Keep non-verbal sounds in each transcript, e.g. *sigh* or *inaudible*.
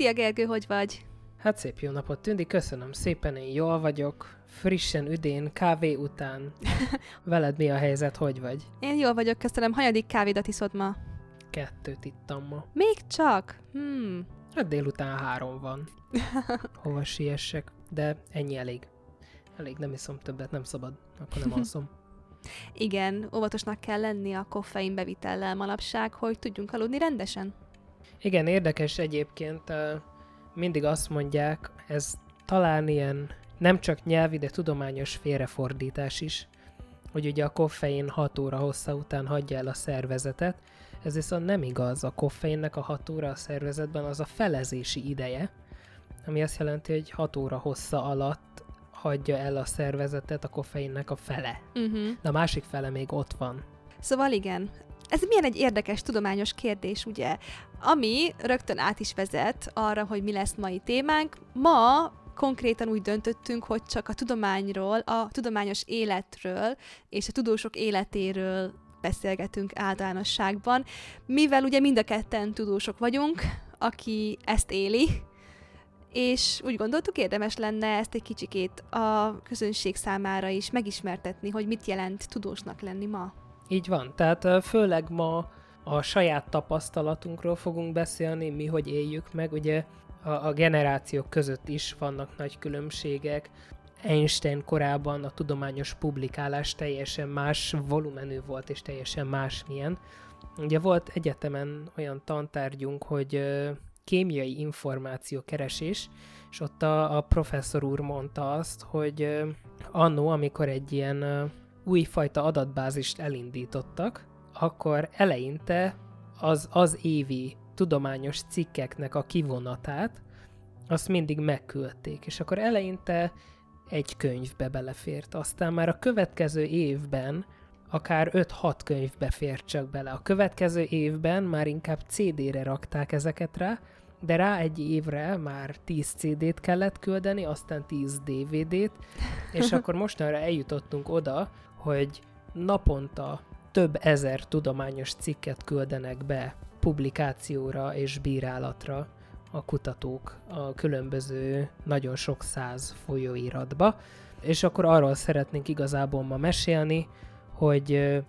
Szia Gergő, hogy vagy? Hát szép jó napot tűnik, köszönöm szépen, én jól vagyok, frissen üdén, kávé után. *laughs* Veled mi a helyzet, hogy vagy? Én jól vagyok, köszönöm. Hanyadik kávédat iszod ma? Kettőt ittam ma. Még csak? Hmm. Hát délután három van. *laughs* Hova siessek? De ennyi elég. Elég, nem iszom többet, nem szabad. Akkor nem *laughs* alszom. Igen, óvatosnak kell lenni a koffein bevitellel manapság, hogy tudjunk aludni rendesen. Igen, érdekes egyébként, mindig azt mondják, ez talán ilyen nem csak nyelvi, de tudományos félrefordítás is, hogy ugye a koffein 6 óra hossza után hagyja el a szervezetet, ez viszont nem igaz. A koffeinnek a 6 óra a szervezetben az a felezési ideje, ami azt jelenti, hogy 6 óra hossza alatt hagyja el a szervezetet a koffeinnek a fele. Uh-huh. De a másik fele még ott van. Szóval igen, ez milyen egy érdekes tudományos kérdés, ugye? Ami rögtön át is vezet arra, hogy mi lesz mai témánk. Ma konkrétan úgy döntöttünk, hogy csak a tudományról, a tudományos életről és a tudósok életéről beszélgetünk általánosságban, mivel ugye mind a ketten tudósok vagyunk, aki ezt éli, és úgy gondoltuk érdemes lenne ezt egy kicsikét a közönség számára is megismertetni, hogy mit jelent tudósnak lenni ma. Így van, tehát főleg ma a saját tapasztalatunkról fogunk beszélni, mi hogy éljük meg, ugye a, a generációk között is vannak nagy különbségek. Einstein korában a tudományos publikálás teljesen más volumenű volt, és teljesen más milyen. Ugye volt egyetemen olyan tantárgyunk, hogy kémiai információkeresés, és ott a, a professzor úr mondta azt, hogy annó, amikor egy ilyen újfajta adatbázist elindítottak, akkor eleinte az, az évi tudományos cikkeknek a kivonatát, azt mindig megküldték, és akkor eleinte egy könyvbe belefért. Aztán már a következő évben akár 5-6 könyvbe fért csak bele. A következő évben már inkább CD-re rakták ezeket rá, de rá egy évre már 10 CD-t kellett küldeni, aztán 10 DVD-t, és *laughs* akkor mostanra eljutottunk oda, hogy naponta több ezer tudományos cikket küldenek be publikációra és bírálatra a kutatók a különböző nagyon sok száz folyóiratba. És akkor arról szeretnénk igazából ma mesélni, hogy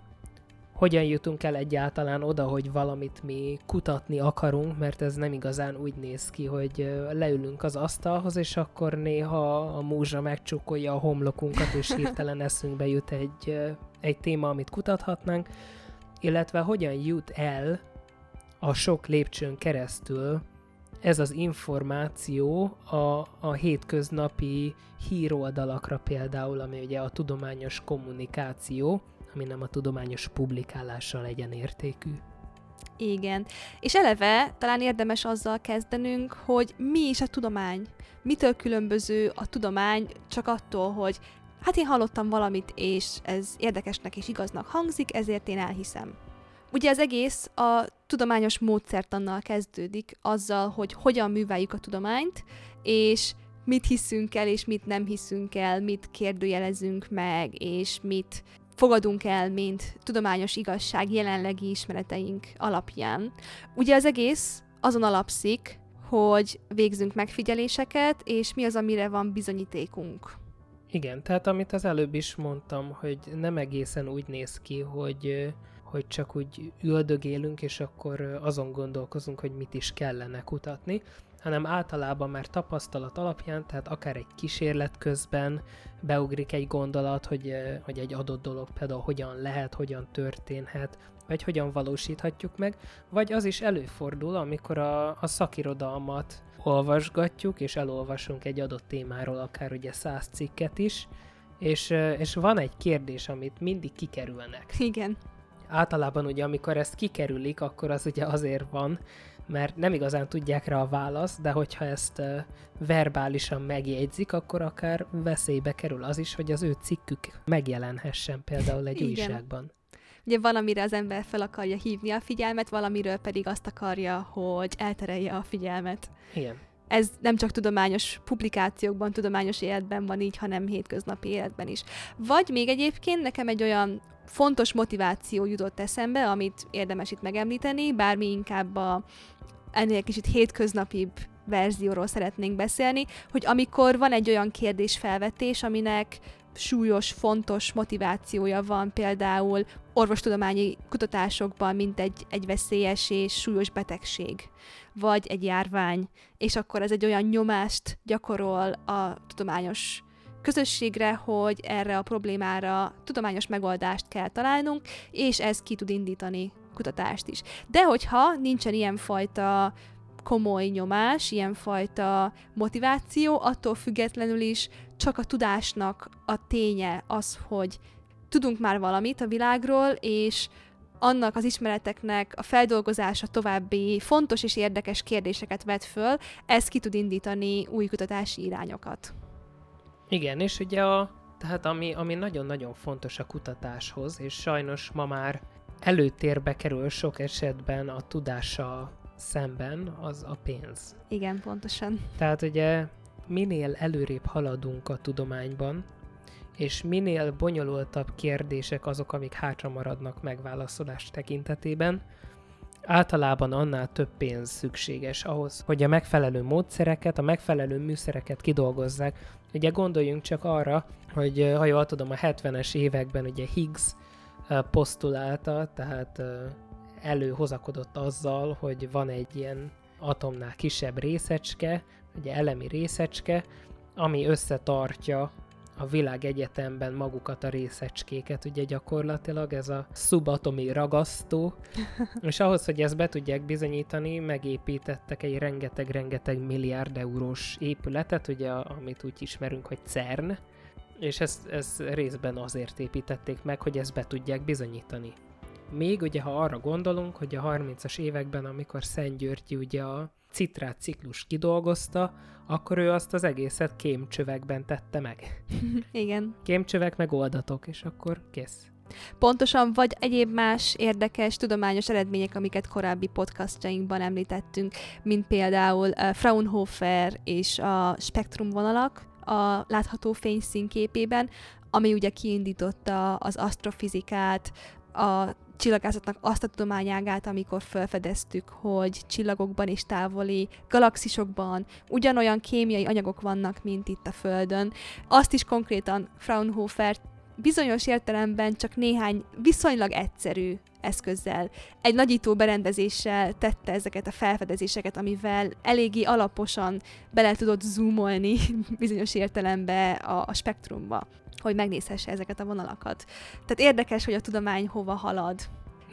hogyan jutunk el egyáltalán oda, hogy valamit mi kutatni akarunk, mert ez nem igazán úgy néz ki, hogy leülünk az asztalhoz, és akkor néha a múzsa megcsukolja a homlokunkat, és hirtelen *laughs* eszünkbe jut egy, egy téma, amit kutathatnánk, illetve hogyan jut el a sok lépcsőn keresztül ez az információ a, a hétköznapi híroldalakra például, ami ugye a tudományos kommunikáció, ami nem a tudományos publikálással legyen értékű. Igen. És eleve talán érdemes azzal kezdenünk, hogy mi is a tudomány. Mitől különböző a tudomány csak attól, hogy hát én hallottam valamit, és ez érdekesnek és igaznak hangzik, ezért én elhiszem. Ugye az egész a tudományos módszertannal kezdődik, azzal, hogy hogyan műveljük a tudományt, és mit hiszünk el, és mit nem hiszünk el, mit kérdőjelezünk meg, és mit fogadunk el, mint tudományos igazság jelenlegi ismereteink alapján. Ugye az egész azon alapszik, hogy végzünk megfigyeléseket, és mi az, amire van bizonyítékunk. Igen, tehát amit az előbb is mondtam, hogy nem egészen úgy néz ki, hogy hogy csak úgy üldögélünk, és akkor azon gondolkozunk, hogy mit is kellene kutatni, hanem általában már tapasztalat alapján, tehát akár egy kísérlet közben beugrik egy gondolat, hogy, hogy egy adott dolog például hogyan lehet, hogyan történhet, vagy hogyan valósíthatjuk meg, vagy az is előfordul, amikor a, a szakirodalmat olvasgatjuk, és elolvasunk egy adott témáról, akár ugye száz cikket is, és, és van egy kérdés, amit mindig kikerülnek. Igen általában ugye amikor ezt kikerülik, akkor az ugye azért van, mert nem igazán tudják rá a választ, de hogyha ezt verbálisan megjegyzik, akkor akár veszélybe kerül az is, hogy az ő cikkük megjelenhessen például egy Igen. újságban. Ugye van, amire az ember fel akarja hívni a figyelmet, valamiről pedig azt akarja, hogy elterelje a figyelmet. Igen. Ez nem csak tudományos publikációkban, tudományos életben van így, hanem hétköznapi életben is. Vagy még egyébként nekem egy olyan fontos motiváció jutott eszembe, amit érdemes itt megemlíteni, bármi inkább a ennél kicsit hétköznapibb verzióról szeretnénk beszélni, hogy amikor van egy olyan kérdésfelvetés, aminek súlyos, fontos motivációja van például orvostudományi kutatásokban, mint egy, egy veszélyes és súlyos betegség, vagy egy járvány, és akkor ez egy olyan nyomást gyakorol a tudományos közösségre, hogy erre a problémára tudományos megoldást kell találnunk, és ez ki tud indítani kutatást is. De hogyha nincsen ilyenfajta komoly nyomás, ilyenfajta motiváció, attól függetlenül is csak a tudásnak a ténye az, hogy tudunk már valamit a világról, és annak az ismereteknek a feldolgozása további fontos és érdekes kérdéseket vet föl, ez ki tud indítani új kutatási irányokat. Igen, és ugye a, tehát ami, ami nagyon-nagyon fontos a kutatáshoz, és sajnos ma már előtérbe kerül sok esetben a tudása szemben, az a pénz. Igen, pontosan. Tehát ugye minél előrébb haladunk a tudományban, és minél bonyolultabb kérdések azok, amik hátra maradnak megválaszolás tekintetében, általában annál több pénz szükséges ahhoz, hogy a megfelelő módszereket, a megfelelő műszereket kidolgozzák. Ugye gondoljunk csak arra, hogy ha jól tudom, a 70-es években ugye Higgs posztulálta, tehát előhozakodott azzal, hogy van egy ilyen atomnál kisebb részecske, ugye elemi részecske, ami összetartja a világegyetemben magukat a részecskéket, ugye gyakorlatilag ez a szubatomi ragasztó, *laughs* és ahhoz, hogy ezt be tudják bizonyítani, megépítettek egy rengeteg-rengeteg milliárd eurós épületet, ugye amit úgy ismerünk, hogy CERN, és ezt, ezt részben azért építették meg, hogy ezt be tudják bizonyítani. Még ugye, ha arra gondolunk, hogy a 30-as években, amikor Szent Györgyi ugye a citrát ciklus kidolgozta, akkor ő azt az egészet kémcsövekben tette meg. *laughs* Igen. Kémcsövek meg oldatok, és akkor kész. Pontosan, vagy egyéb más érdekes tudományos eredmények, amiket korábbi podcastjainkban említettünk, mint például uh, Fraunhofer és a spektrum vonalak a látható fényszínképében, ami ugye kiindította az asztrofizikát, a csillagászatnak azt a tudományágát, amikor felfedeztük, hogy csillagokban és távoli galaxisokban ugyanolyan kémiai anyagok vannak, mint itt a Földön. Azt is konkrétan Fraunhofer bizonyos értelemben csak néhány viszonylag egyszerű eszközzel, egy nagyító berendezéssel tette ezeket a felfedezéseket, amivel eléggé alaposan bele tudott zoomolni *laughs* bizonyos értelembe a, a spektrumba hogy megnézhesse ezeket a vonalakat. Tehát érdekes, hogy a tudomány hova halad.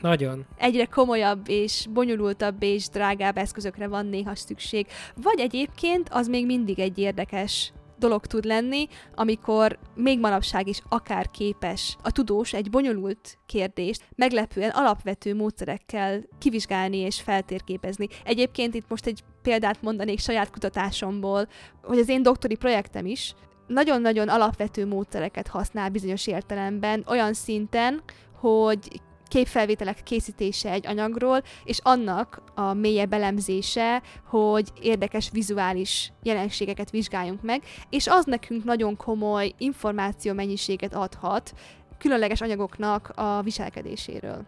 Nagyon. Egyre komolyabb és bonyolultabb és drágább eszközökre van néha szükség. Vagy egyébként az még mindig egy érdekes dolog tud lenni, amikor még manapság is akár képes a tudós egy bonyolult kérdést meglepően alapvető módszerekkel kivizsgálni és feltérképezni. Egyébként itt most egy példát mondanék saját kutatásomból, hogy az én doktori projektem is nagyon-nagyon alapvető módszereket használ bizonyos értelemben, olyan szinten, hogy képfelvételek készítése egy anyagról, és annak a mélyebb elemzése, hogy érdekes vizuális jelenségeket vizsgáljunk meg, és az nekünk nagyon komoly információ mennyiséget adhat különleges anyagoknak a viselkedéséről.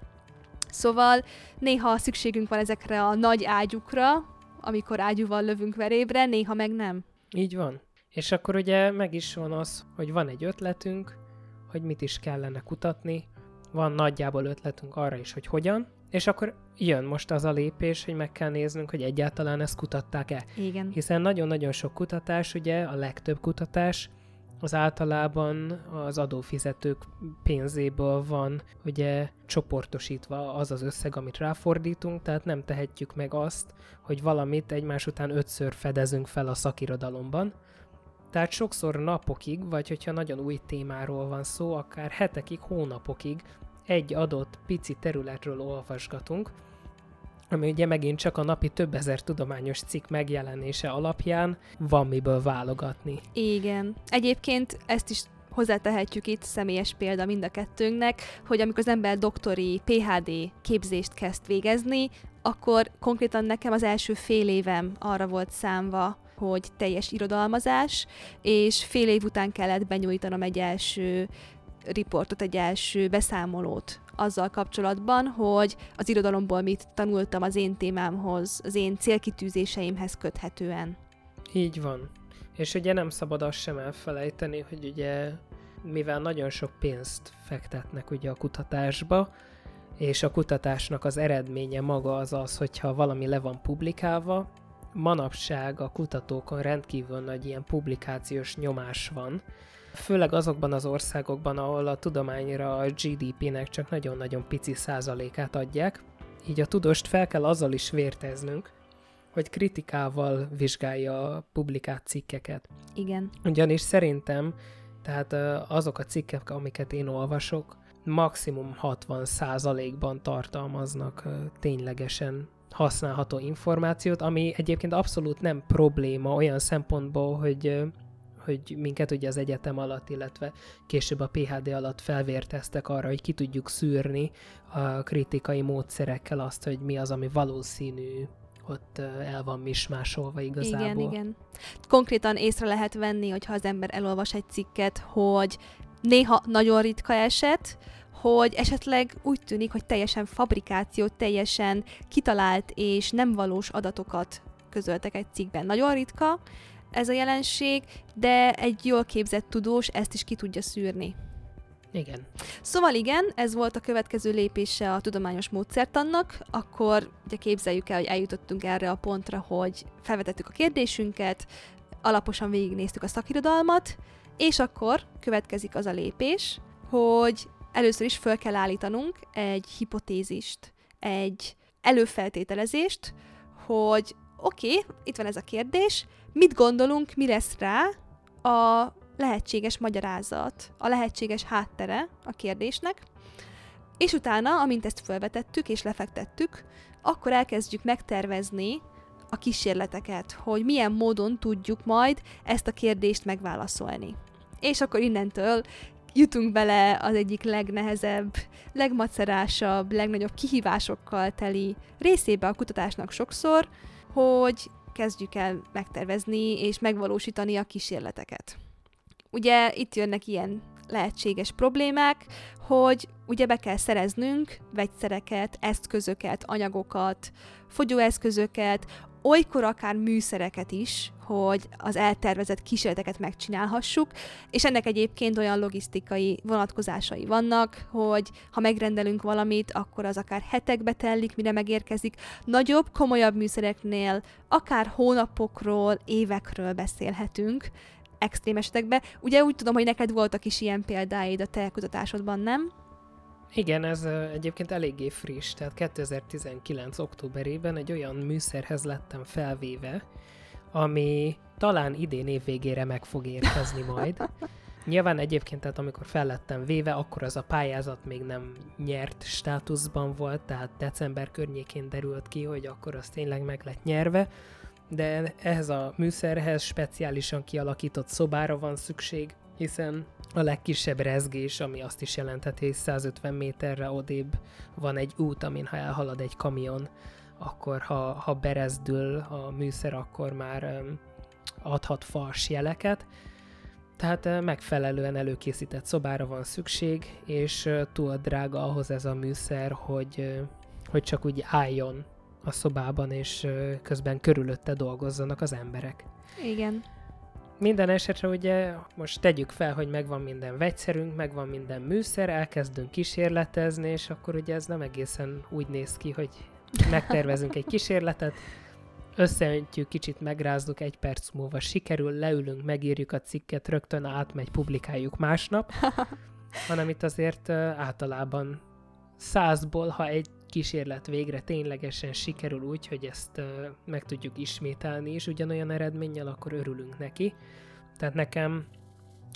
Szóval néha szükségünk van ezekre a nagy ágyukra, amikor ágyúval lövünk verébre, néha meg nem. Így van. És akkor ugye meg is van az, hogy van egy ötletünk, hogy mit is kellene kutatni, van nagyjából ötletünk arra is, hogy hogyan, és akkor jön most az a lépés, hogy meg kell néznünk, hogy egyáltalán ezt kutatták-e. Igen. Hiszen nagyon-nagyon sok kutatás, ugye a legtöbb kutatás, az általában az adófizetők pénzéből van ugye csoportosítva az az összeg, amit ráfordítunk, tehát nem tehetjük meg azt, hogy valamit egymás után ötször fedezünk fel a szakirodalomban, tehát sokszor napokig, vagy hogyha nagyon új témáról van szó, akár hetekig, hónapokig egy adott pici területről olvasgatunk, ami ugye megint csak a napi több ezer tudományos cikk megjelenése alapján van miből válogatni. Igen. Egyébként ezt is hozzátehetjük itt személyes példa mind a kettőnknek, hogy amikor az ember doktori PHD képzést kezd végezni, akkor konkrétan nekem az első fél évem arra volt számva, hogy teljes irodalmazás, és fél év után kellett benyújtanom egy első riportot, egy első beszámolót azzal kapcsolatban, hogy az irodalomból mit tanultam az én témámhoz, az én célkitűzéseimhez köthetően. Így van. És ugye nem szabad azt sem elfelejteni, hogy ugye mivel nagyon sok pénzt fektetnek ugye a kutatásba, és a kutatásnak az eredménye maga az az, hogyha valami le van publikálva, manapság a kutatókon rendkívül nagy ilyen publikációs nyomás van, főleg azokban az országokban, ahol a tudományra a GDP-nek csak nagyon-nagyon pici százalékát adják, így a tudóst fel kell azzal is vérteznünk, hogy kritikával vizsgálja a publikált cikkeket. Igen. Ugyanis szerintem, tehát azok a cikkek, amiket én olvasok, maximum 60%-ban tartalmaznak ténylegesen használható információt, ami egyébként abszolút nem probléma olyan szempontból, hogy hogy minket ugye az egyetem alatt, illetve később a PHD alatt felvérteztek arra, hogy ki tudjuk szűrni a kritikai módszerekkel azt, hogy mi az, ami valószínű ott el van mismásolva igazából. Igen, igen. Konkrétan észre lehet venni, hogyha az ember elolvas egy cikket, hogy néha nagyon ritka eset, hogy esetleg úgy tűnik, hogy teljesen fabrikáció, teljesen kitalált és nem valós adatokat közöltek egy cikkben. Nagyon ritka ez a jelenség, de egy jól képzett tudós ezt is ki tudja szűrni. Igen. Szóval igen, ez volt a következő lépése a tudományos módszertannak, akkor ugye képzeljük el, hogy eljutottunk erre a pontra, hogy felvetettük a kérdésünket, alaposan végignéztük a szakirodalmat, és akkor következik az a lépés, hogy először is föl kell állítanunk egy hipotézist, egy előfeltételezést, hogy oké, okay, itt van ez a kérdés, mit gondolunk, mi lesz rá a lehetséges magyarázat, a lehetséges háttere a kérdésnek, és utána, amint ezt felvetettük és lefektettük, akkor elkezdjük megtervezni a kísérleteket, hogy milyen módon tudjuk majd ezt a kérdést megválaszolni. És akkor innentől jutunk bele az egyik legnehezebb, legmacerásabb, legnagyobb kihívásokkal teli részébe a kutatásnak sokszor, hogy kezdjük el megtervezni és megvalósítani a kísérleteket. Ugye itt jönnek ilyen lehetséges problémák, hogy ugye be kell szereznünk vegyszereket, eszközöket, anyagokat, fogyóeszközöket, olykor akár műszereket is, hogy az eltervezett kísérleteket megcsinálhassuk, és ennek egyébként olyan logisztikai vonatkozásai vannak, hogy ha megrendelünk valamit, akkor az akár hetekbe tellik, mire megérkezik. Nagyobb, komolyabb műszereknél akár hónapokról, évekről beszélhetünk, extrém esetekben. Ugye úgy tudom, hogy neked voltak is ilyen példáid a te kutatásodban, nem? Igen, ez egyébként eléggé friss, tehát 2019. októberében egy olyan műszerhez lettem felvéve, ami talán idén év végére meg fog érkezni majd. *laughs* Nyilván egyébként, tehát amikor fellettem véve, akkor az a pályázat még nem nyert státuszban volt, tehát december környékén derült ki, hogy akkor az tényleg meg lett nyerve, de ehhez a műszerhez speciálisan kialakított szobára van szükség, hiszen a legkisebb rezgés, ami azt is jelentheti, 150 méterre odébb van egy út, amin ha elhalad egy kamion, akkor ha, ha berezdül a műszer, akkor már adhat fals jeleket. Tehát megfelelően előkészített szobára van szükség, és túl drága ahhoz ez a műszer, hogy, hogy csak úgy álljon a szobában, és közben körülötte dolgozzanak az emberek. Igen. Minden esetre ugye most tegyük fel, hogy megvan minden vegyszerünk, megvan minden műszer, elkezdünk kísérletezni, és akkor ugye ez nem egészen úgy néz ki, hogy megtervezünk egy kísérletet, összeöntjük, kicsit megrázzuk, egy perc múlva sikerül, leülünk, megírjuk a cikket, rögtön átmegy, publikáljuk másnap, *laughs* hanem itt azért általában százból, ha egy kísérlet végre ténylegesen sikerül úgy, hogy ezt meg tudjuk ismételni is ugyanolyan eredménnyel, akkor örülünk neki. Tehát nekem,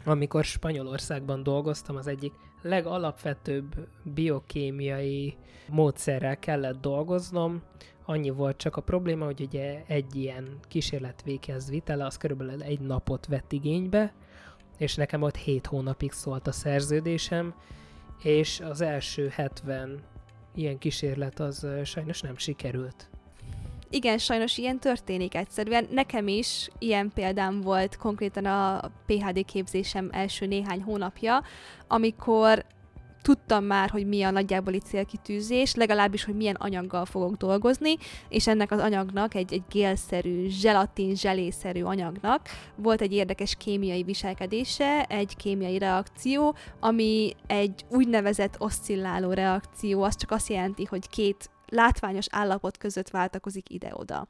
amikor Spanyolországban dolgoztam, az egyik legalapvetőbb biokémiai módszerrel kellett dolgoznom. Annyi volt csak a probléma, hogy ugye egy ilyen kísérlet véghez vitele, az körülbelül egy napot vett igénybe, és nekem ott 7 hónapig szólt a szerződésem, és az első 70 ilyen kísérlet az sajnos nem sikerült. Igen, sajnos ilyen történik egyszerűen. Nekem is ilyen példám volt konkrétan a PHD képzésem első néhány hónapja, amikor tudtam már, hogy mi a nagyjáboli célkitűzés, legalábbis, hogy milyen anyaggal fogok dolgozni, és ennek az anyagnak, egy, egy gélszerű, zselatin, zselészerű anyagnak volt egy érdekes kémiai viselkedése, egy kémiai reakció, ami egy úgynevezett oszcilláló reakció, az csak azt jelenti, hogy két látványos állapot között váltakozik ide-oda.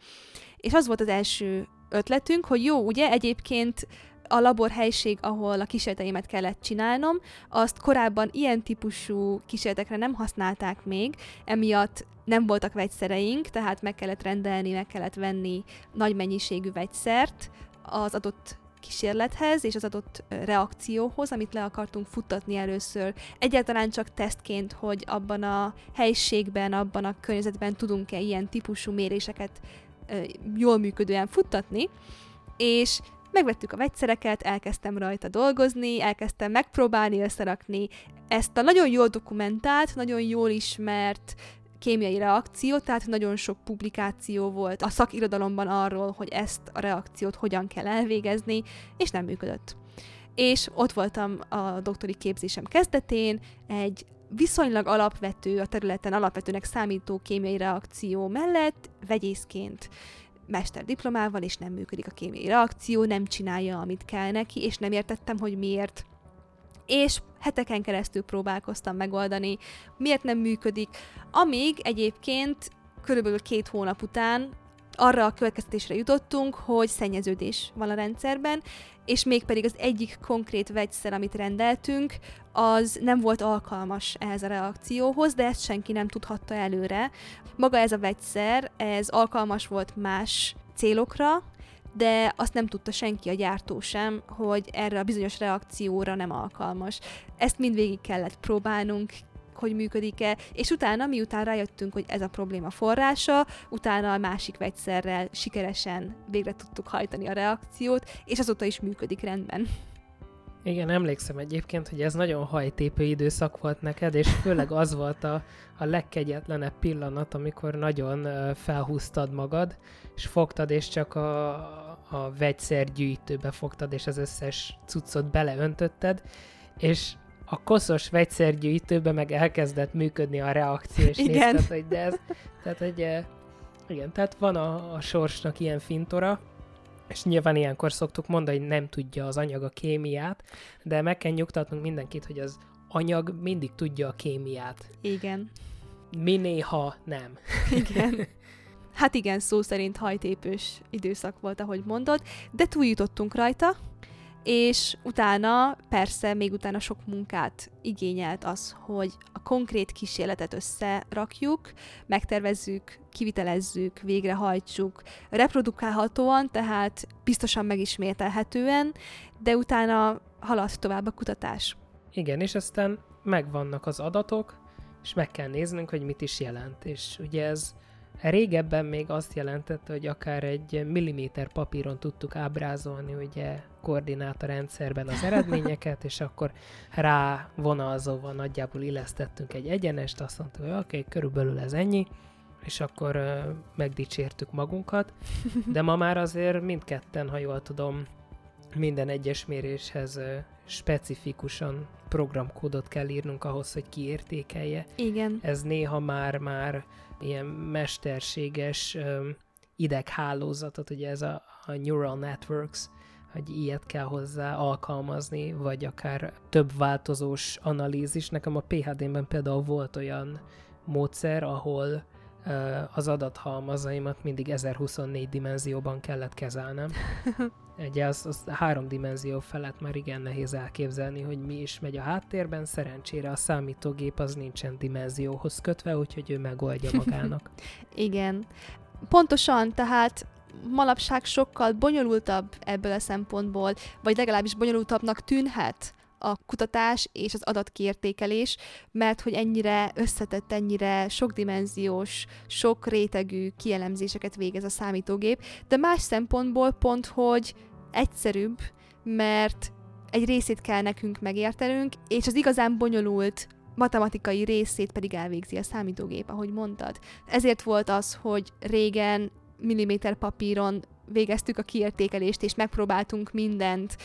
És az volt az első ötletünk, hogy jó, ugye egyébként a laborhelység, ahol a kísérleteimet kellett csinálnom, azt korábban ilyen típusú kísérletekre nem használták még, emiatt nem voltak vegyszereink, tehát meg kellett rendelni, meg kellett venni nagy mennyiségű vegyszert az adott kísérlethez és az adott reakcióhoz, amit le akartunk futtatni először. Egyáltalán csak tesztként, hogy abban a helységben, abban a környezetben tudunk-e ilyen típusú méréseket jól működően futtatni, és megvettük a vegyszereket, elkezdtem rajta dolgozni, elkezdtem megpróbálni összerakni ezt a nagyon jól dokumentált, nagyon jól ismert kémiai reakció, tehát nagyon sok publikáció volt a szakirodalomban arról, hogy ezt a reakciót hogyan kell elvégezni, és nem működött. És ott voltam a doktori képzésem kezdetén, egy viszonylag alapvető, a területen alapvetőnek számító kémiai reakció mellett vegyészként mesterdiplomával, és nem működik a kémiai reakció, nem csinálja, amit kell neki, és nem értettem, hogy miért. És heteken keresztül próbálkoztam megoldani, miért nem működik, amíg egyébként körülbelül két hónap után arra a következtetésre jutottunk, hogy szennyeződés van a rendszerben, és mégpedig az egyik konkrét vegyszer, amit rendeltünk, az nem volt alkalmas ehhez a reakcióhoz, de ezt senki nem tudhatta előre. Maga ez a vegyszer, ez alkalmas volt más célokra, de azt nem tudta senki a gyártó sem, hogy erre a bizonyos reakcióra nem alkalmas. Ezt mindvégig kellett próbálnunk, hogy működik-e, és utána, miután rájöttünk, hogy ez a probléma forrása, utána a másik vegyszerrel sikeresen végre tudtuk hajtani a reakciót, és azóta is működik rendben. Igen, emlékszem egyébként, hogy ez nagyon hajtépő időszak volt neked, és főleg az volt a, a legkegyetlenebb pillanat, amikor nagyon felhúztad magad, és fogtad, és csak a, a vegyszergyűjtőbe fogtad, és az összes cuccot beleöntötted, és a koszos vegyszergyűjtőbe meg elkezdett működni a reakció, és igen. nézted, hogy de ez, tehát, hogy eh, igen, tehát van a, a sorsnak ilyen fintora, és nyilván ilyenkor szoktuk mondani, hogy nem tudja az anyag a kémiát, de meg kell nyugtatnunk mindenkit, hogy az anyag mindig tudja a kémiát. Igen. Mi néha nem. *laughs* Igen. Hát igen, szó szerint hajtépős időszak volt, ahogy mondod, de túljutottunk rajta, és utána persze még utána sok munkát igényelt az, hogy a konkrét kísérletet összerakjuk, megtervezzük, kivitelezzük, végrehajtsuk, reprodukálhatóan, tehát biztosan megismételhetően, de utána halad tovább a kutatás. Igen, és aztán megvannak az adatok, és meg kell néznünk, hogy mit is jelent. És ugye ez régebben még azt jelentette, hogy akár egy milliméter papíron tudtuk ábrázolni ugye koordinátorrendszerben az eredményeket, és akkor rá vonalzóval nagyjából illesztettünk egy egyenest, azt mondtuk, hogy oké, okay, körülbelül ez ennyi, és akkor uh, megdicsértük magunkat, de ma már azért mindketten, ha jól tudom, minden egyes méréshez uh, specifikusan programkódot kell írnunk ahhoz, hogy kiértékelje. Igen. Ez néha már már ilyen mesterséges um, ideghálózatot, ugye ez a, a neural networks, hogy ilyet kell hozzá alkalmazni, vagy akár több változós analízis. Nekem a PHD-ben például volt olyan módszer, ahol az adathalmazaimat mindig 1024 dimenzióban kellett kezelnem. *laughs* Ugye az, az három dimenzió felett már igen nehéz elképzelni, hogy mi is megy a háttérben. Szerencsére a számítógép az nincsen dimenzióhoz kötve, úgyhogy ő megoldja magának. *laughs* igen. Pontosan, tehát manapság sokkal bonyolultabb ebből a szempontból, vagy legalábbis bonyolultabbnak tűnhet a kutatás és az adatkiértékelés, mert hogy ennyire összetett, ennyire sokdimenziós, sok rétegű kielemzéseket végez a számítógép, de más szempontból pont, hogy egyszerűbb, mert egy részét kell nekünk megértenünk, és az igazán bonyolult matematikai részét pedig elvégzi a számítógép, ahogy mondtad. Ezért volt az, hogy régen milliméter papíron végeztük a kiértékelést, és megpróbáltunk mindent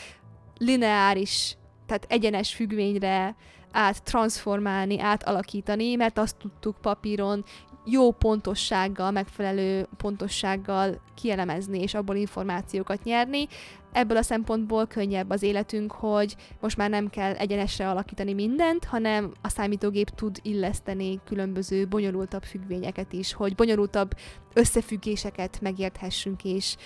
lineáris, tehát egyenes függvényre át transformálni, átalakítani, mert azt tudtuk papíron jó pontossággal, megfelelő pontossággal kielemezni, és abból információkat nyerni. Ebből a szempontból könnyebb az életünk, hogy most már nem kell egyenesre alakítani mindent, hanem a számítógép tud illeszteni különböző bonyolultabb függvényeket is, hogy bonyolultabb összefüggéseket megérthessünk, és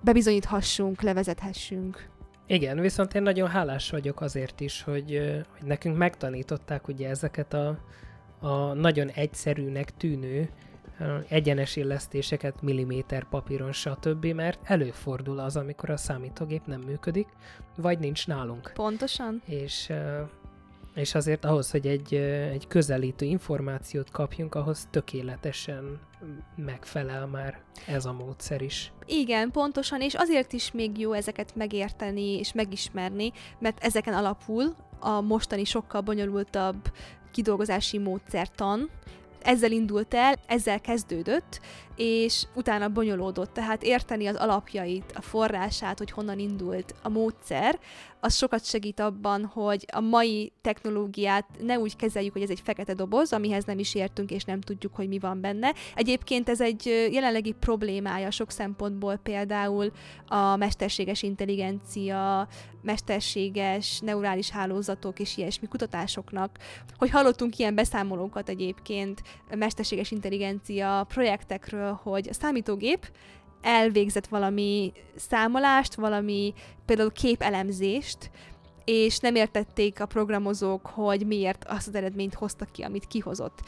bebizonyíthassunk, levezethessünk. Igen, viszont én nagyon hálás vagyok azért is, hogy, hogy nekünk megtanították ugye ezeket a, a nagyon egyszerűnek tűnő egyenes illesztéseket milliméter papíron, stb., mert előfordul az, amikor a számítógép nem működik, vagy nincs nálunk. Pontosan. És és azért ahhoz, hogy egy, egy közelítő információt kapjunk, ahhoz tökéletesen megfelel már ez a módszer is. Igen, pontosan, és azért is még jó ezeket megérteni és megismerni, mert ezeken alapul a mostani sokkal bonyolultabb kidolgozási módszertan, ezzel indult el, ezzel kezdődött, és utána bonyolódott. Tehát érteni az alapjait, a forrását, hogy honnan indult a módszer, az sokat segít abban, hogy a mai technológiát ne úgy kezeljük, hogy ez egy fekete doboz, amihez nem is értünk, és nem tudjuk, hogy mi van benne. Egyébként ez egy jelenlegi problémája sok szempontból, például a mesterséges intelligencia, mesterséges neurális hálózatok és ilyesmi kutatásoknak, hogy hallottunk ilyen beszámolókat egyébként mesterséges intelligencia projektekről, hogy a számítógép elvégzett valami számolást, valami például képelemzést, és nem értették a programozók, hogy miért azt az eredményt hoztak ki, amit kihozott.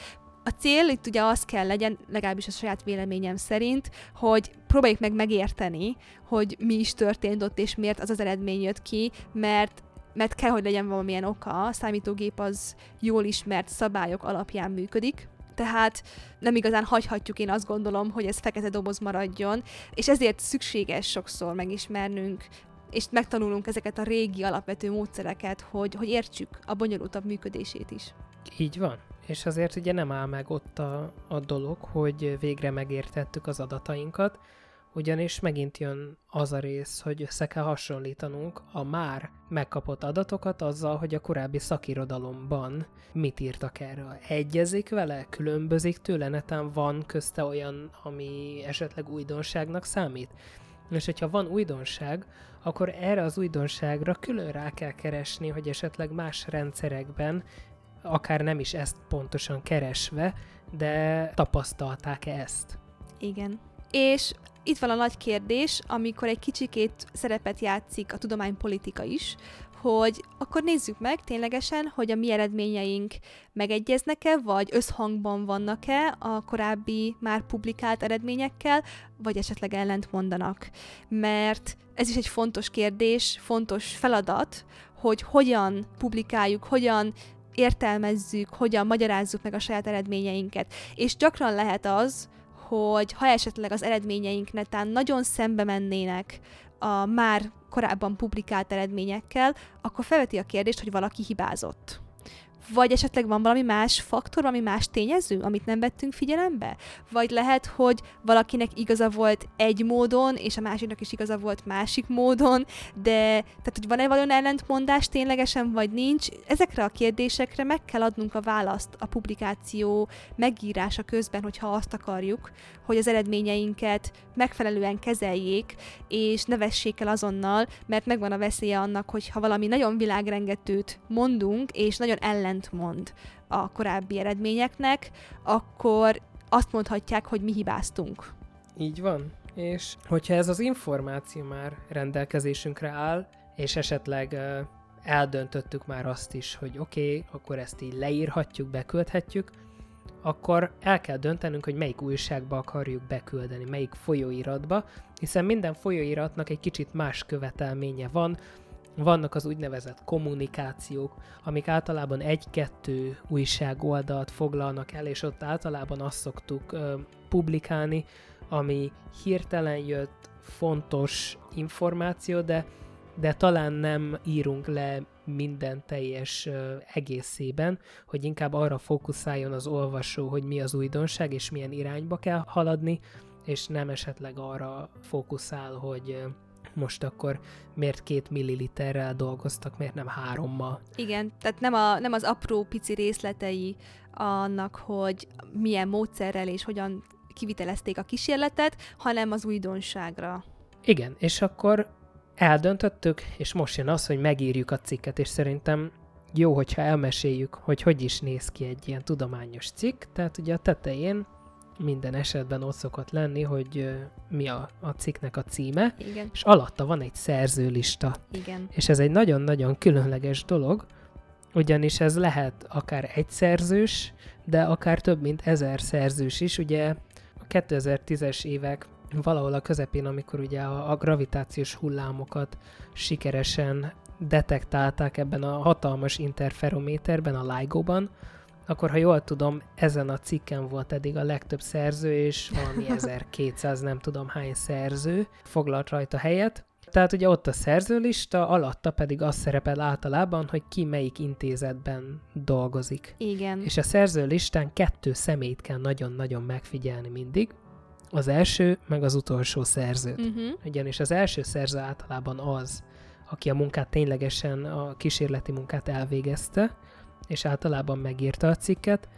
A cél itt ugye az kell legyen, legalábbis a saját véleményem szerint, hogy próbáljuk meg megérteni, hogy mi is történt ott, és miért az az eredmény jött ki, mert mert kell, hogy legyen valamilyen oka, a számítógép az jól ismert szabályok alapján működik, tehát nem igazán hagyhatjuk, én azt gondolom, hogy ez fekete doboz maradjon, és ezért szükséges sokszor megismernünk és megtanulunk ezeket a régi alapvető módszereket, hogy, hogy értsük a bonyolultabb működését is. Így van. És azért ugye nem áll meg ott a, a dolog, hogy végre megértettük az adatainkat, ugyanis megint jön az a rész, hogy össze kell hasonlítanunk a már megkapott adatokat azzal, hogy a korábbi szakirodalomban mit írtak erről. Egyezik vele? Különbözik tőle? Netán van közte olyan, ami esetleg újdonságnak számít? És hogyha van újdonság, akkor erre az újdonságra külön rá kell keresni, hogy esetleg más rendszerekben, akár nem is ezt pontosan keresve, de tapasztalták-e ezt? Igen. És itt van a nagy kérdés, amikor egy kicsikét szerepet játszik a tudománypolitika is, hogy akkor nézzük meg ténylegesen, hogy a mi eredményeink megegyeznek-e, vagy összhangban vannak-e a korábbi már publikált eredményekkel, vagy esetleg ellent mondanak. Mert ez is egy fontos kérdés, fontos feladat, hogy hogyan publikáljuk, hogyan értelmezzük, hogyan magyarázzuk meg a saját eredményeinket. És gyakran lehet az, hogy ha esetleg az eredményeink netán nagyon szembe mennének a már korábban publikált eredményekkel, akkor felveti a kérdést, hogy valaki hibázott. Vagy esetleg van valami más faktor, valami más tényező, amit nem vettünk figyelembe? Vagy lehet, hogy valakinek igaza volt egy módon, és a másiknak is igaza volt másik módon, de tehát, hogy van-e valami ellentmondás ténylegesen, vagy nincs? Ezekre a kérdésekre meg kell adnunk a választ a publikáció megírása közben, hogyha azt akarjuk, hogy az eredményeinket megfelelően kezeljék, és ne vessék el azonnal, mert megvan a veszélye annak, hogy ha valami nagyon világrengetőt mondunk, és nagyon ellentmond a korábbi eredményeknek, akkor azt mondhatják, hogy mi hibáztunk. Így van. És hogyha ez az információ már rendelkezésünkre áll, és esetleg uh, eldöntöttük már azt is, hogy oké, okay, akkor ezt így leírhatjuk, beküldhetjük, akkor el kell döntenünk, hogy melyik újságba akarjuk beküldeni, melyik folyóiratba, hiszen minden folyóiratnak egy kicsit más követelménye van, vannak az úgynevezett kommunikációk, amik általában egy-kettő újságoldalt foglalnak el, és ott általában azt szoktuk ö, publikálni, ami hirtelen jött, fontos információ, de de talán nem írunk le minden teljes egészében, hogy inkább arra fókuszáljon az olvasó, hogy mi az újdonság, és milyen irányba kell haladni, és nem esetleg arra fókuszál, hogy most akkor miért két milliliterrel dolgoztak, miért nem hárommal. Igen, tehát nem, a, nem az apró pici részletei annak, hogy milyen módszerrel és hogyan kivitelezték a kísérletet, hanem az újdonságra. Igen, és akkor eldöntöttük, és most jön az, hogy megírjuk a cikket, és szerintem jó, hogyha elmeséljük, hogy hogy is néz ki egy ilyen tudományos cikk. Tehát ugye a tetején minden esetben ott szokott lenni, hogy mi a, a cikknek a címe, Igen. és alatta van egy szerzőlista. Igen. És ez egy nagyon-nagyon különleges dolog, ugyanis ez lehet akár egy szerzős, de akár több mint ezer szerzős is. Ugye a 2010-es évek valahol a közepén, amikor ugye a, a gravitációs hullámokat sikeresen detektálták ebben a hatalmas interferométerben, a LIGO-ban, akkor ha jól tudom, ezen a cikken volt eddig a legtöbb szerző, és valami *laughs* 1200 nem tudom hány szerző foglalt rajta helyet. Tehát ugye ott a szerzőlista, alatta pedig az szerepel általában, hogy ki melyik intézetben dolgozik. Igen. És a szerzőlistán kettő személyt kell nagyon-nagyon megfigyelni mindig. Az első, meg az utolsó szerzőt. Uh-huh. Ugyanis az első szerző általában az, aki a munkát ténylegesen, a kísérleti munkát elvégezte, és általában megírta a cikket,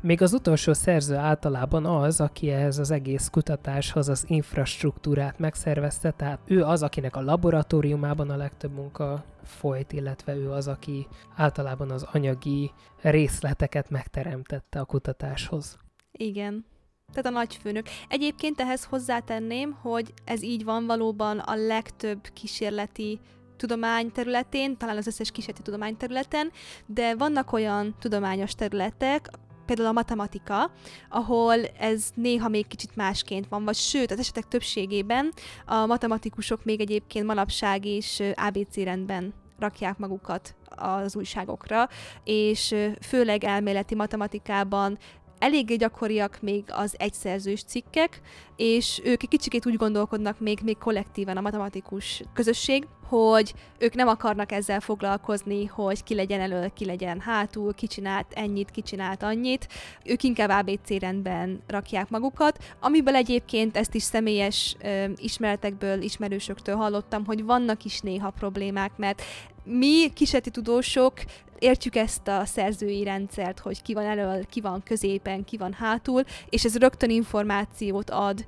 még az utolsó szerző általában az, aki ehhez az egész kutatáshoz az infrastruktúrát megszervezte, tehát ő az, akinek a laboratóriumában a legtöbb munka folyt, illetve ő az, aki általában az anyagi részleteket megteremtette a kutatáshoz. Igen. Tehát a nagyfőnök. Egyébként ehhez hozzátenném, hogy ez így van valóban a legtöbb kísérleti tudományterületén, talán az összes kísérleti tudományterületen, de vannak olyan tudományos területek, például a matematika, ahol ez néha még kicsit másként van, vagy sőt, az esetek többségében a matematikusok még egyébként manapság is ABC rendben rakják magukat az újságokra, és főleg elméleti matematikában eléggé gyakoriak még az egyszerzős cikkek, és ők egy kicsikét úgy gondolkodnak még, még kollektíven a matematikus közösség, hogy ők nem akarnak ezzel foglalkozni, hogy ki legyen elől, ki legyen hátul, ki csinált ennyit, ki csinált annyit. Ők inkább ABC rendben rakják magukat, amiből egyébként ezt is személyes ö, ismeretekből, ismerősöktől hallottam, hogy vannak is néha problémák, mert mi kísérleti tudósok értjük ezt a szerzői rendszert, hogy ki van elől, ki van középen, ki van hátul, és ez rögtön információt ad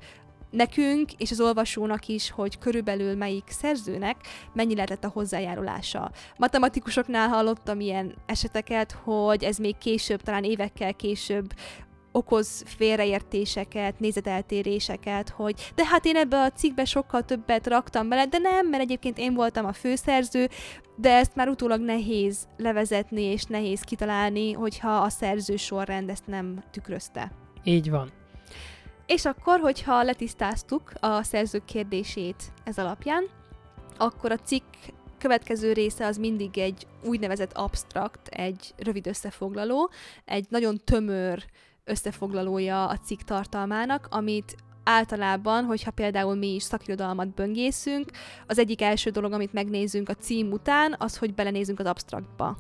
nekünk és az olvasónak is, hogy körülbelül melyik szerzőnek mennyi lehetett a hozzájárulása. Matematikusoknál hallottam ilyen eseteket, hogy ez még később, talán évekkel később okoz félreértéseket, nézeteltéréseket, hogy de hát én ebbe a cikkbe sokkal többet raktam bele, de nem, mert egyébként én voltam a főszerző, de ezt már utólag nehéz levezetni és nehéz kitalálni, hogyha a szerző sorrend ezt nem tükrözte. Így van. És akkor, hogyha letisztáztuk a szerzők kérdését ez alapján, akkor a cikk következő része az mindig egy úgynevezett abstrakt, egy rövid összefoglaló, egy nagyon tömör összefoglalója a cikk tartalmának, amit általában, hogyha például mi is szakirodalmat böngészünk, az egyik első dolog, amit megnézünk a cím után, az, hogy belenézünk az abstraktba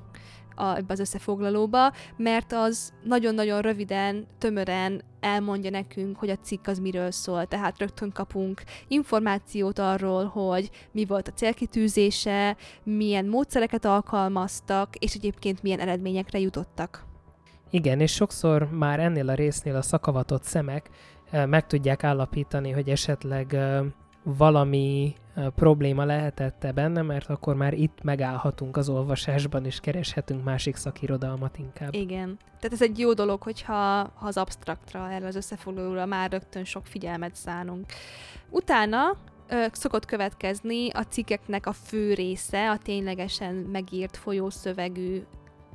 a, ebbe az összefoglalóba, mert az nagyon-nagyon röviden, tömören elmondja nekünk, hogy a cikk az miről szól, tehát rögtön kapunk információt arról, hogy mi volt a célkitűzése, milyen módszereket alkalmaztak, és egyébként milyen eredményekre jutottak. Igen, és sokszor már ennél a résznél a szakavatott szemek meg tudják állapítani, hogy esetleg valami probléma lehetette benne, mert akkor már itt megállhatunk az olvasásban, és kereshetünk másik szakirodalmat inkább. Igen. Tehát ez egy jó dolog, hogyha ha az abstraktra, erre az összefoglalóra már rögtön sok figyelmet szánunk. Utána szokott következni a cikkeknek a fő része, a ténylegesen megírt folyószövegű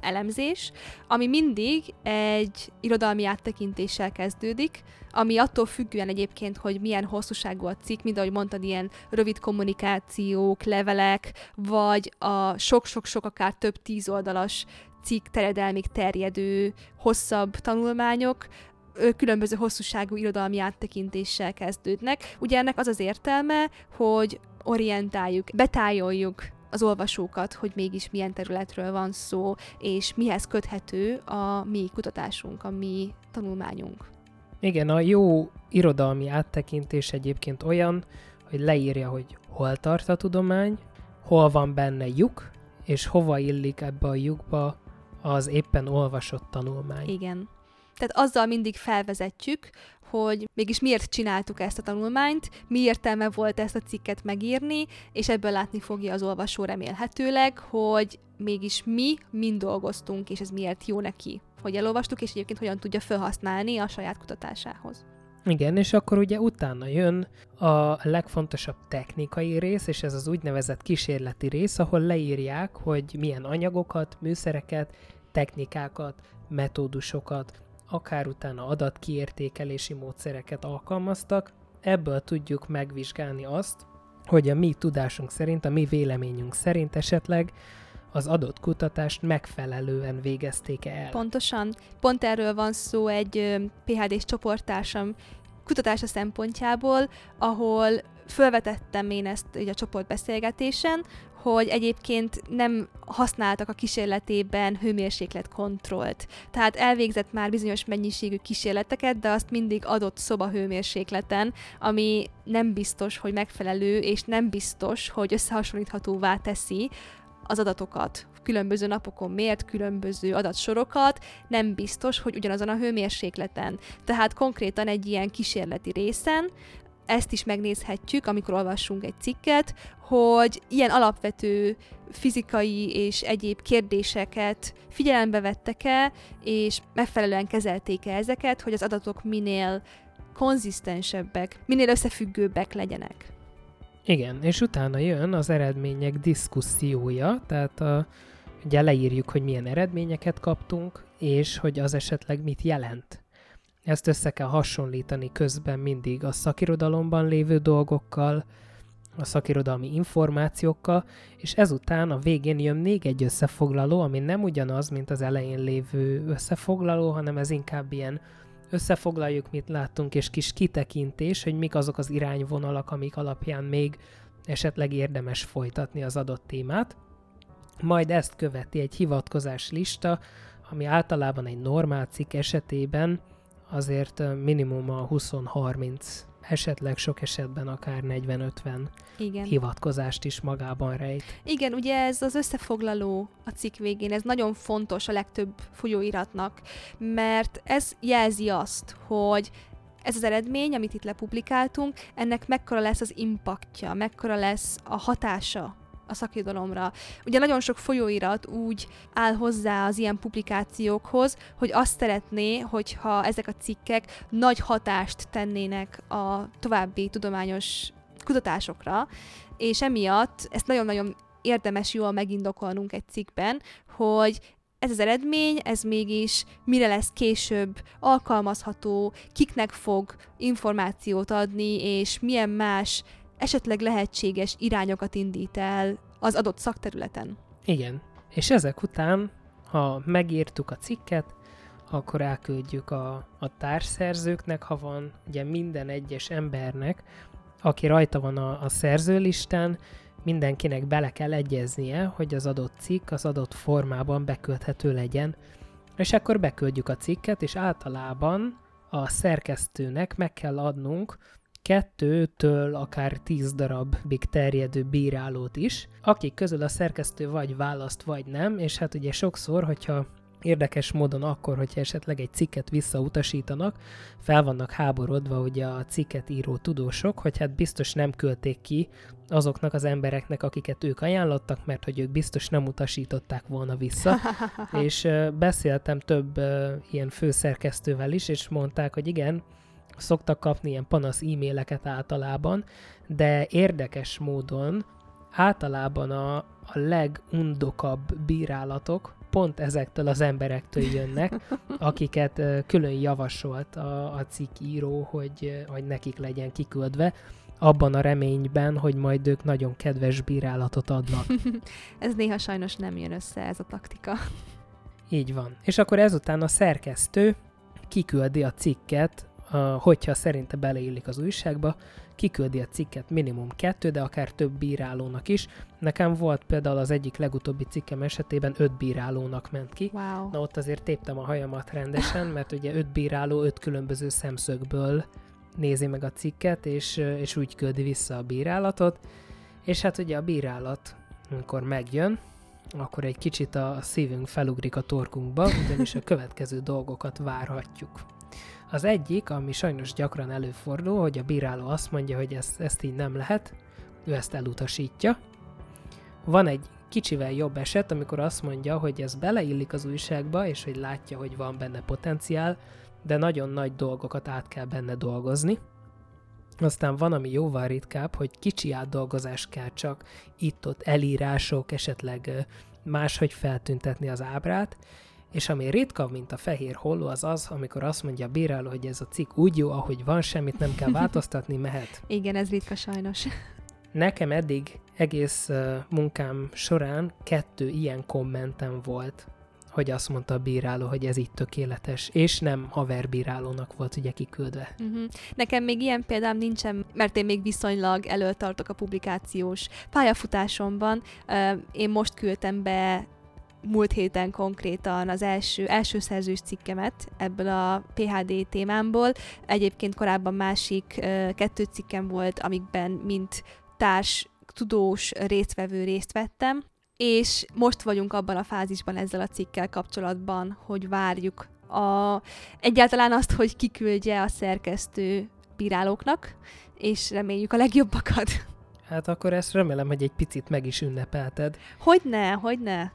elemzés, ami mindig egy irodalmi áttekintéssel kezdődik, ami attól függően egyébként, hogy milyen hosszúságú a cikk, mint ahogy mondtad, ilyen rövid kommunikációk, levelek, vagy a sok-sok-sok, akár több tíz oldalas cikk terjedelmig terjedő hosszabb tanulmányok, különböző hosszúságú irodalmi áttekintéssel kezdődnek. Ugye ennek az az értelme, hogy orientáljuk, betájoljuk az olvasókat, hogy mégis milyen területről van szó, és mihez köthető a mi kutatásunk, a mi tanulmányunk. Igen, a jó irodalmi áttekintés egyébként olyan, hogy leírja, hogy hol tart a tudomány, hol van benne lyuk, és hova illik ebbe a lyukba az éppen olvasott tanulmány. Igen. Tehát azzal mindig felvezetjük, hogy mégis miért csináltuk ezt a tanulmányt, mi értelme volt ezt a cikket megírni, és ebből látni fogja az olvasó remélhetőleg, hogy mégis mi mind dolgoztunk, és ez miért jó neki, hogy elolvastuk, és egyébként hogyan tudja felhasználni a saját kutatásához. Igen, és akkor ugye utána jön a legfontosabb technikai rész, és ez az úgynevezett kísérleti rész, ahol leírják, hogy milyen anyagokat, műszereket, technikákat, metódusokat, akár utána adatkiértékelési módszereket alkalmaztak. Ebből tudjuk megvizsgálni azt, hogy a mi tudásunk szerint, a mi véleményünk szerint esetleg az adott kutatást megfelelően végezték el. Pontosan. Pont erről van szó egy PHD-s csoporttársam kutatása szempontjából, ahol fölvetettem én ezt ugye a csoportbeszélgetésen, hogy egyébként nem használtak a kísérletében hőmérsékletkontrollt. Tehát elvégzett már bizonyos mennyiségű kísérleteket, de azt mindig adott szoba hőmérsékleten, ami nem biztos, hogy megfelelő, és nem biztos, hogy összehasonlíthatóvá teszi az adatokat különböző napokon mért különböző adatsorokat, nem biztos, hogy ugyanazon a hőmérsékleten. Tehát konkrétan egy ilyen kísérleti részen ezt is megnézhetjük, amikor olvassunk egy cikket, hogy ilyen alapvető fizikai és egyéb kérdéseket figyelembe vettek-e, és megfelelően kezelték-e ezeket, hogy az adatok minél konzisztensebbek, minél összefüggőbbek legyenek. Igen, és utána jön az eredmények diszkusziója, tehát a, ugye leírjuk, hogy milyen eredményeket kaptunk, és hogy az esetleg mit jelent. Ezt össze kell hasonlítani közben mindig a szakirodalomban lévő dolgokkal, a szakirodalmi információkkal, és ezután a végén jön még egy összefoglaló, ami nem ugyanaz, mint az elején lévő összefoglaló, hanem ez inkább ilyen összefoglaljuk, mit láttunk, és kis kitekintés, hogy mik azok az irányvonalak, amik alapján még esetleg érdemes folytatni az adott témát. Majd ezt követi egy hivatkozás lista, ami általában egy normál cikk esetében azért minimum a 20-30 esetleg sok esetben akár 40-50 Igen. hivatkozást is magában rejt. Igen, ugye ez az összefoglaló a cikk végén, ez nagyon fontos a legtöbb folyóiratnak, mert ez jelzi azt, hogy ez az eredmény, amit itt lepublikáltunk, ennek mekkora lesz az impaktja, mekkora lesz a hatása a szakirodalomra. Ugye nagyon sok folyóirat úgy áll hozzá az ilyen publikációkhoz, hogy azt szeretné, hogyha ezek a cikkek nagy hatást tennének a további tudományos kutatásokra, és emiatt ezt nagyon-nagyon érdemes jól megindokolnunk egy cikkben, hogy ez az eredmény, ez mégis mire lesz később alkalmazható, kiknek fog információt adni, és milyen más esetleg lehetséges irányokat indít el az adott szakterületen. Igen. És ezek után, ha megírtuk a cikket, akkor elküldjük a, a társszerzőknek, ha van ugye minden egyes embernek, aki rajta van a, a szerzőlistán, mindenkinek bele kell egyeznie, hogy az adott cikk az adott formában beküldhető legyen, és akkor beküldjük a cikket, és általában a szerkesztőnek meg kell adnunk kettőtől akár tíz darabig terjedő bírálót is, akik közül a szerkesztő vagy választ, vagy nem, és hát ugye sokszor, hogyha érdekes módon akkor, hogyha esetleg egy cikket visszautasítanak, fel vannak háborodva ugye a cikket író tudósok, hogy hát biztos nem költék ki azoknak az embereknek, akiket ők ajánlottak, mert hogy ők biztos nem utasították volna vissza. *laughs* és beszéltem több ilyen főszerkesztővel is, és mondták, hogy igen, szoktak kapni ilyen panasz e-maileket általában, de érdekes módon általában a, a legundokabb bírálatok pont ezektől az emberektől jönnek, *laughs* akiket külön javasolt a, a cikkíró, hogy, hogy nekik legyen kiküldve, abban a reményben, hogy majd ők nagyon kedves bírálatot adnak. *laughs* ez néha sajnos nem jön össze, ez a taktika. Így van. És akkor ezután a szerkesztő kiküldi a cikket hogyha szerinte beleillik az újságba, kiküldi a cikket minimum kettő, de akár több bírálónak is. Nekem volt például az egyik legutóbbi cikkem esetében öt bírálónak ment ki. Wow. Na ott azért téptem a hajamat rendesen, mert ugye öt bíráló öt különböző szemszögből nézi meg a cikket, és, és úgy küldi vissza a bírálatot. És hát ugye a bírálat, amikor megjön, akkor egy kicsit a szívünk felugrik a torkunkba, ugyanis a következő dolgokat várhatjuk. Az egyik, ami sajnos gyakran előfordul, hogy a bíráló azt mondja, hogy ezt, ezt így nem lehet, ő ezt elutasítja. Van egy kicsivel jobb eset, amikor azt mondja, hogy ez beleillik az újságba, és hogy látja, hogy van benne potenciál, de nagyon nagy dolgokat át kell benne dolgozni. Aztán van, ami jóval ritkább, hogy kicsi átdolgozás kell csak, itt-ott elírások, esetleg máshogy feltüntetni az ábrát, és ami ritka, mint a fehér holló, az az, amikor azt mondja a bíráló, hogy ez a cikk úgy jó, ahogy van, semmit nem kell változtatni, mehet. *laughs* Igen, ez ritka sajnos. Nekem eddig egész uh, munkám során kettő ilyen kommentem volt, hogy azt mondta a bíráló, hogy ez így tökéletes, és nem haverbírálónak volt ugye kiküldve. Uh-huh. Nekem még ilyen példám nincsen, mert én még viszonylag előtartok a publikációs pályafutásomban. Uh, én most küldtem be múlt héten konkrétan az első, első szerzős cikkemet ebből a PHD témámból. Egyébként korábban másik kettő cikkem volt, amikben mint társ tudós résztvevő részt vettem, és most vagyunk abban a fázisban ezzel a cikkel kapcsolatban, hogy várjuk a, egyáltalán azt, hogy kiküldje a szerkesztő bírálóknak, és reméljük a legjobbakat. Hát akkor ezt remélem, hogy egy picit meg is ünnepelted. Hogyne, hogyne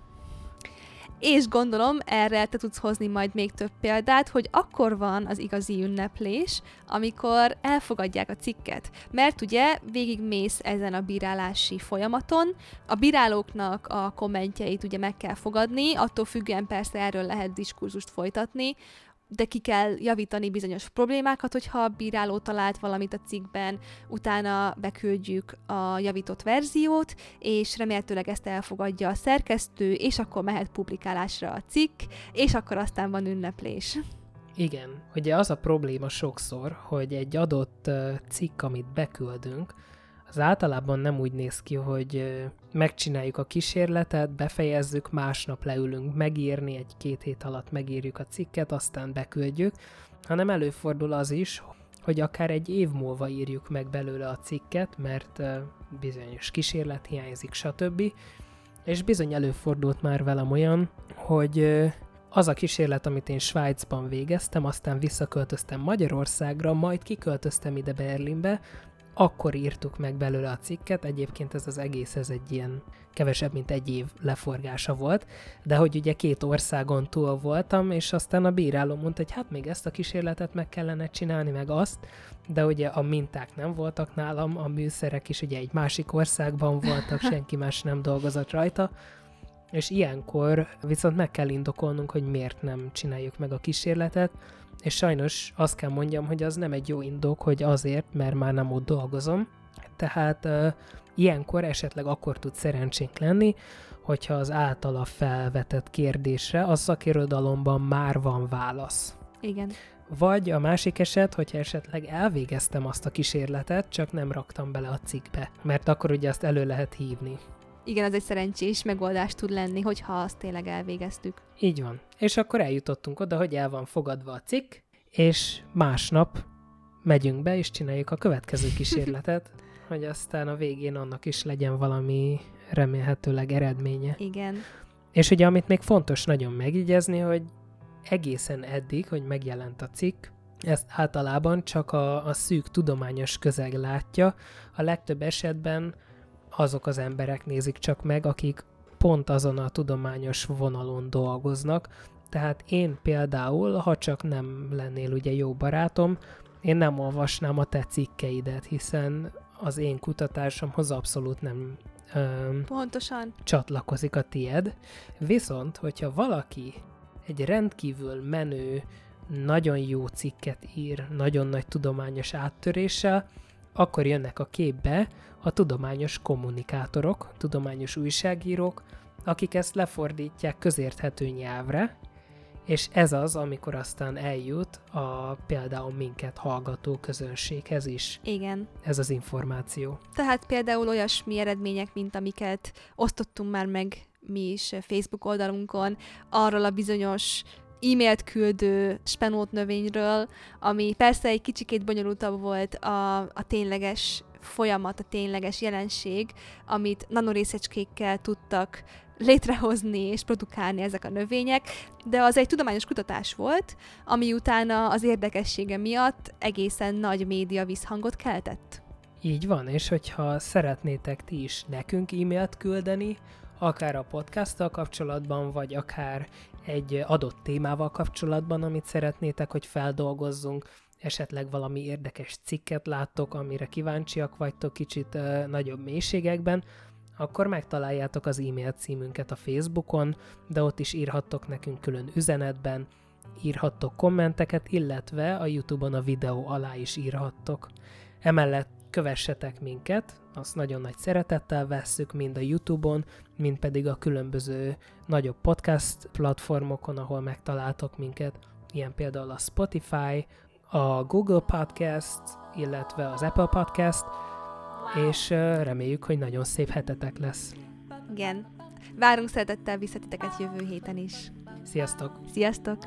és gondolom erre te tudsz hozni majd még több példát, hogy akkor van az igazi ünneplés, amikor elfogadják a cikket. Mert ugye végig mész ezen a bírálási folyamaton, a bírálóknak a kommentjeit ugye meg kell fogadni, attól függően persze erről lehet diskurzust folytatni, de ki kell javítani bizonyos problémákat, hogyha a bíráló talált valamit a cikkben, utána beküldjük a javított verziót, és remélhetőleg ezt elfogadja a szerkesztő, és akkor mehet publikálásra a cikk, és akkor aztán van ünneplés. Igen, ugye az a probléma sokszor, hogy egy adott cikk, amit beküldünk, az általában nem úgy néz ki, hogy megcsináljuk a kísérletet, befejezzük, másnap leülünk megírni, egy-két hét alatt megírjuk a cikket, aztán beküldjük, hanem előfordul az is, hogy akár egy év múlva írjuk meg belőle a cikket, mert bizonyos kísérlet hiányzik, stb. És bizony előfordult már velem olyan, hogy az a kísérlet, amit én Svájcban végeztem, aztán visszaköltöztem Magyarországra, majd kiköltöztem ide Berlinbe, akkor írtuk meg belőle a cikket, egyébként ez az egész, ez egy ilyen kevesebb, mint egy év leforgása volt, de hogy ugye két országon túl voltam, és aztán a bíráló mondta, hogy hát még ezt a kísérletet meg kellene csinálni, meg azt, de ugye a minták nem voltak nálam, a műszerek is ugye egy másik országban voltak, *laughs* senki más nem dolgozott rajta, és ilyenkor viszont meg kell indokolnunk, hogy miért nem csináljuk meg a kísérletet, és sajnos azt kell mondjam, hogy az nem egy jó indok, hogy azért, mert már nem ott dolgozom. Tehát uh, ilyenkor esetleg akkor tud szerencsénk lenni, hogyha az általa felvetett kérdésre a szakirodalomban már van válasz. Igen. Vagy a másik eset, hogyha esetleg elvégeztem azt a kísérletet, csak nem raktam bele a cikkbe, mert akkor ugye azt elő lehet hívni igen, ez egy szerencsés megoldás tud lenni, hogyha azt tényleg elvégeztük. Így van. És akkor eljutottunk oda, hogy el van fogadva a cikk, és másnap megyünk be, és csináljuk a következő kísérletet, *laughs* hogy aztán a végén annak is legyen valami remélhetőleg eredménye. Igen. És ugye, amit még fontos nagyon megjegyezni, hogy egészen eddig, hogy megjelent a cikk, ezt általában csak a, a szűk tudományos közeg látja. A legtöbb esetben azok az emberek nézik csak meg, akik pont azon a tudományos vonalon dolgoznak. Tehát én például, ha csak nem lennél ugye jó barátom, én nem olvasnám a te cikkeidet, hiszen az én kutatásomhoz abszolút nem öm, Pontosan. csatlakozik a tied. Viszont, hogyha valaki egy rendkívül menő, nagyon jó cikket ír, nagyon nagy tudományos áttöréssel, akkor jönnek a képbe a tudományos kommunikátorok, tudományos újságírók, akik ezt lefordítják közérthető nyelvre, és ez az, amikor aztán eljut a például minket hallgató közönséghez is. Igen. Ez az információ. Tehát például olyasmi eredmények, mint amiket osztottunk már meg mi is Facebook oldalunkon, arról a bizonyos e-mailt küldő spenót növényről, ami persze egy kicsikét bonyolultabb volt a, a tényleges folyamat, a tényleges jelenség, amit nanorészecskékkel tudtak létrehozni és produkálni ezek a növények, de az egy tudományos kutatás volt, ami utána az érdekessége miatt egészen nagy média visszhangot keltett. Így van, és hogyha szeretnétek ti is nekünk e-mailt küldeni, akár a podcasttal kapcsolatban, vagy akár egy adott témával kapcsolatban, amit szeretnétek, hogy feldolgozzunk, esetleg valami érdekes cikket láttok, amire kíváncsiak vagytok kicsit uh, nagyobb mélységekben, akkor megtaláljátok az e-mail címünket a Facebookon, de ott is írhattok nekünk külön üzenetben, írhattok kommenteket, illetve a YouTube-on a videó alá is írhattok. Emellett kövessetek minket, azt nagyon nagy szeretettel vesszük, mind a YouTube-on, mind pedig a különböző nagyobb podcast platformokon, ahol megtaláltok minket, ilyen például a Spotify, a Google Podcast, illetve az Apple Podcast, és reméljük, hogy nagyon szép hetetek lesz. Igen. Várunk szeretettel visszatiteket jövő héten is. Sziasztok! Sziasztok!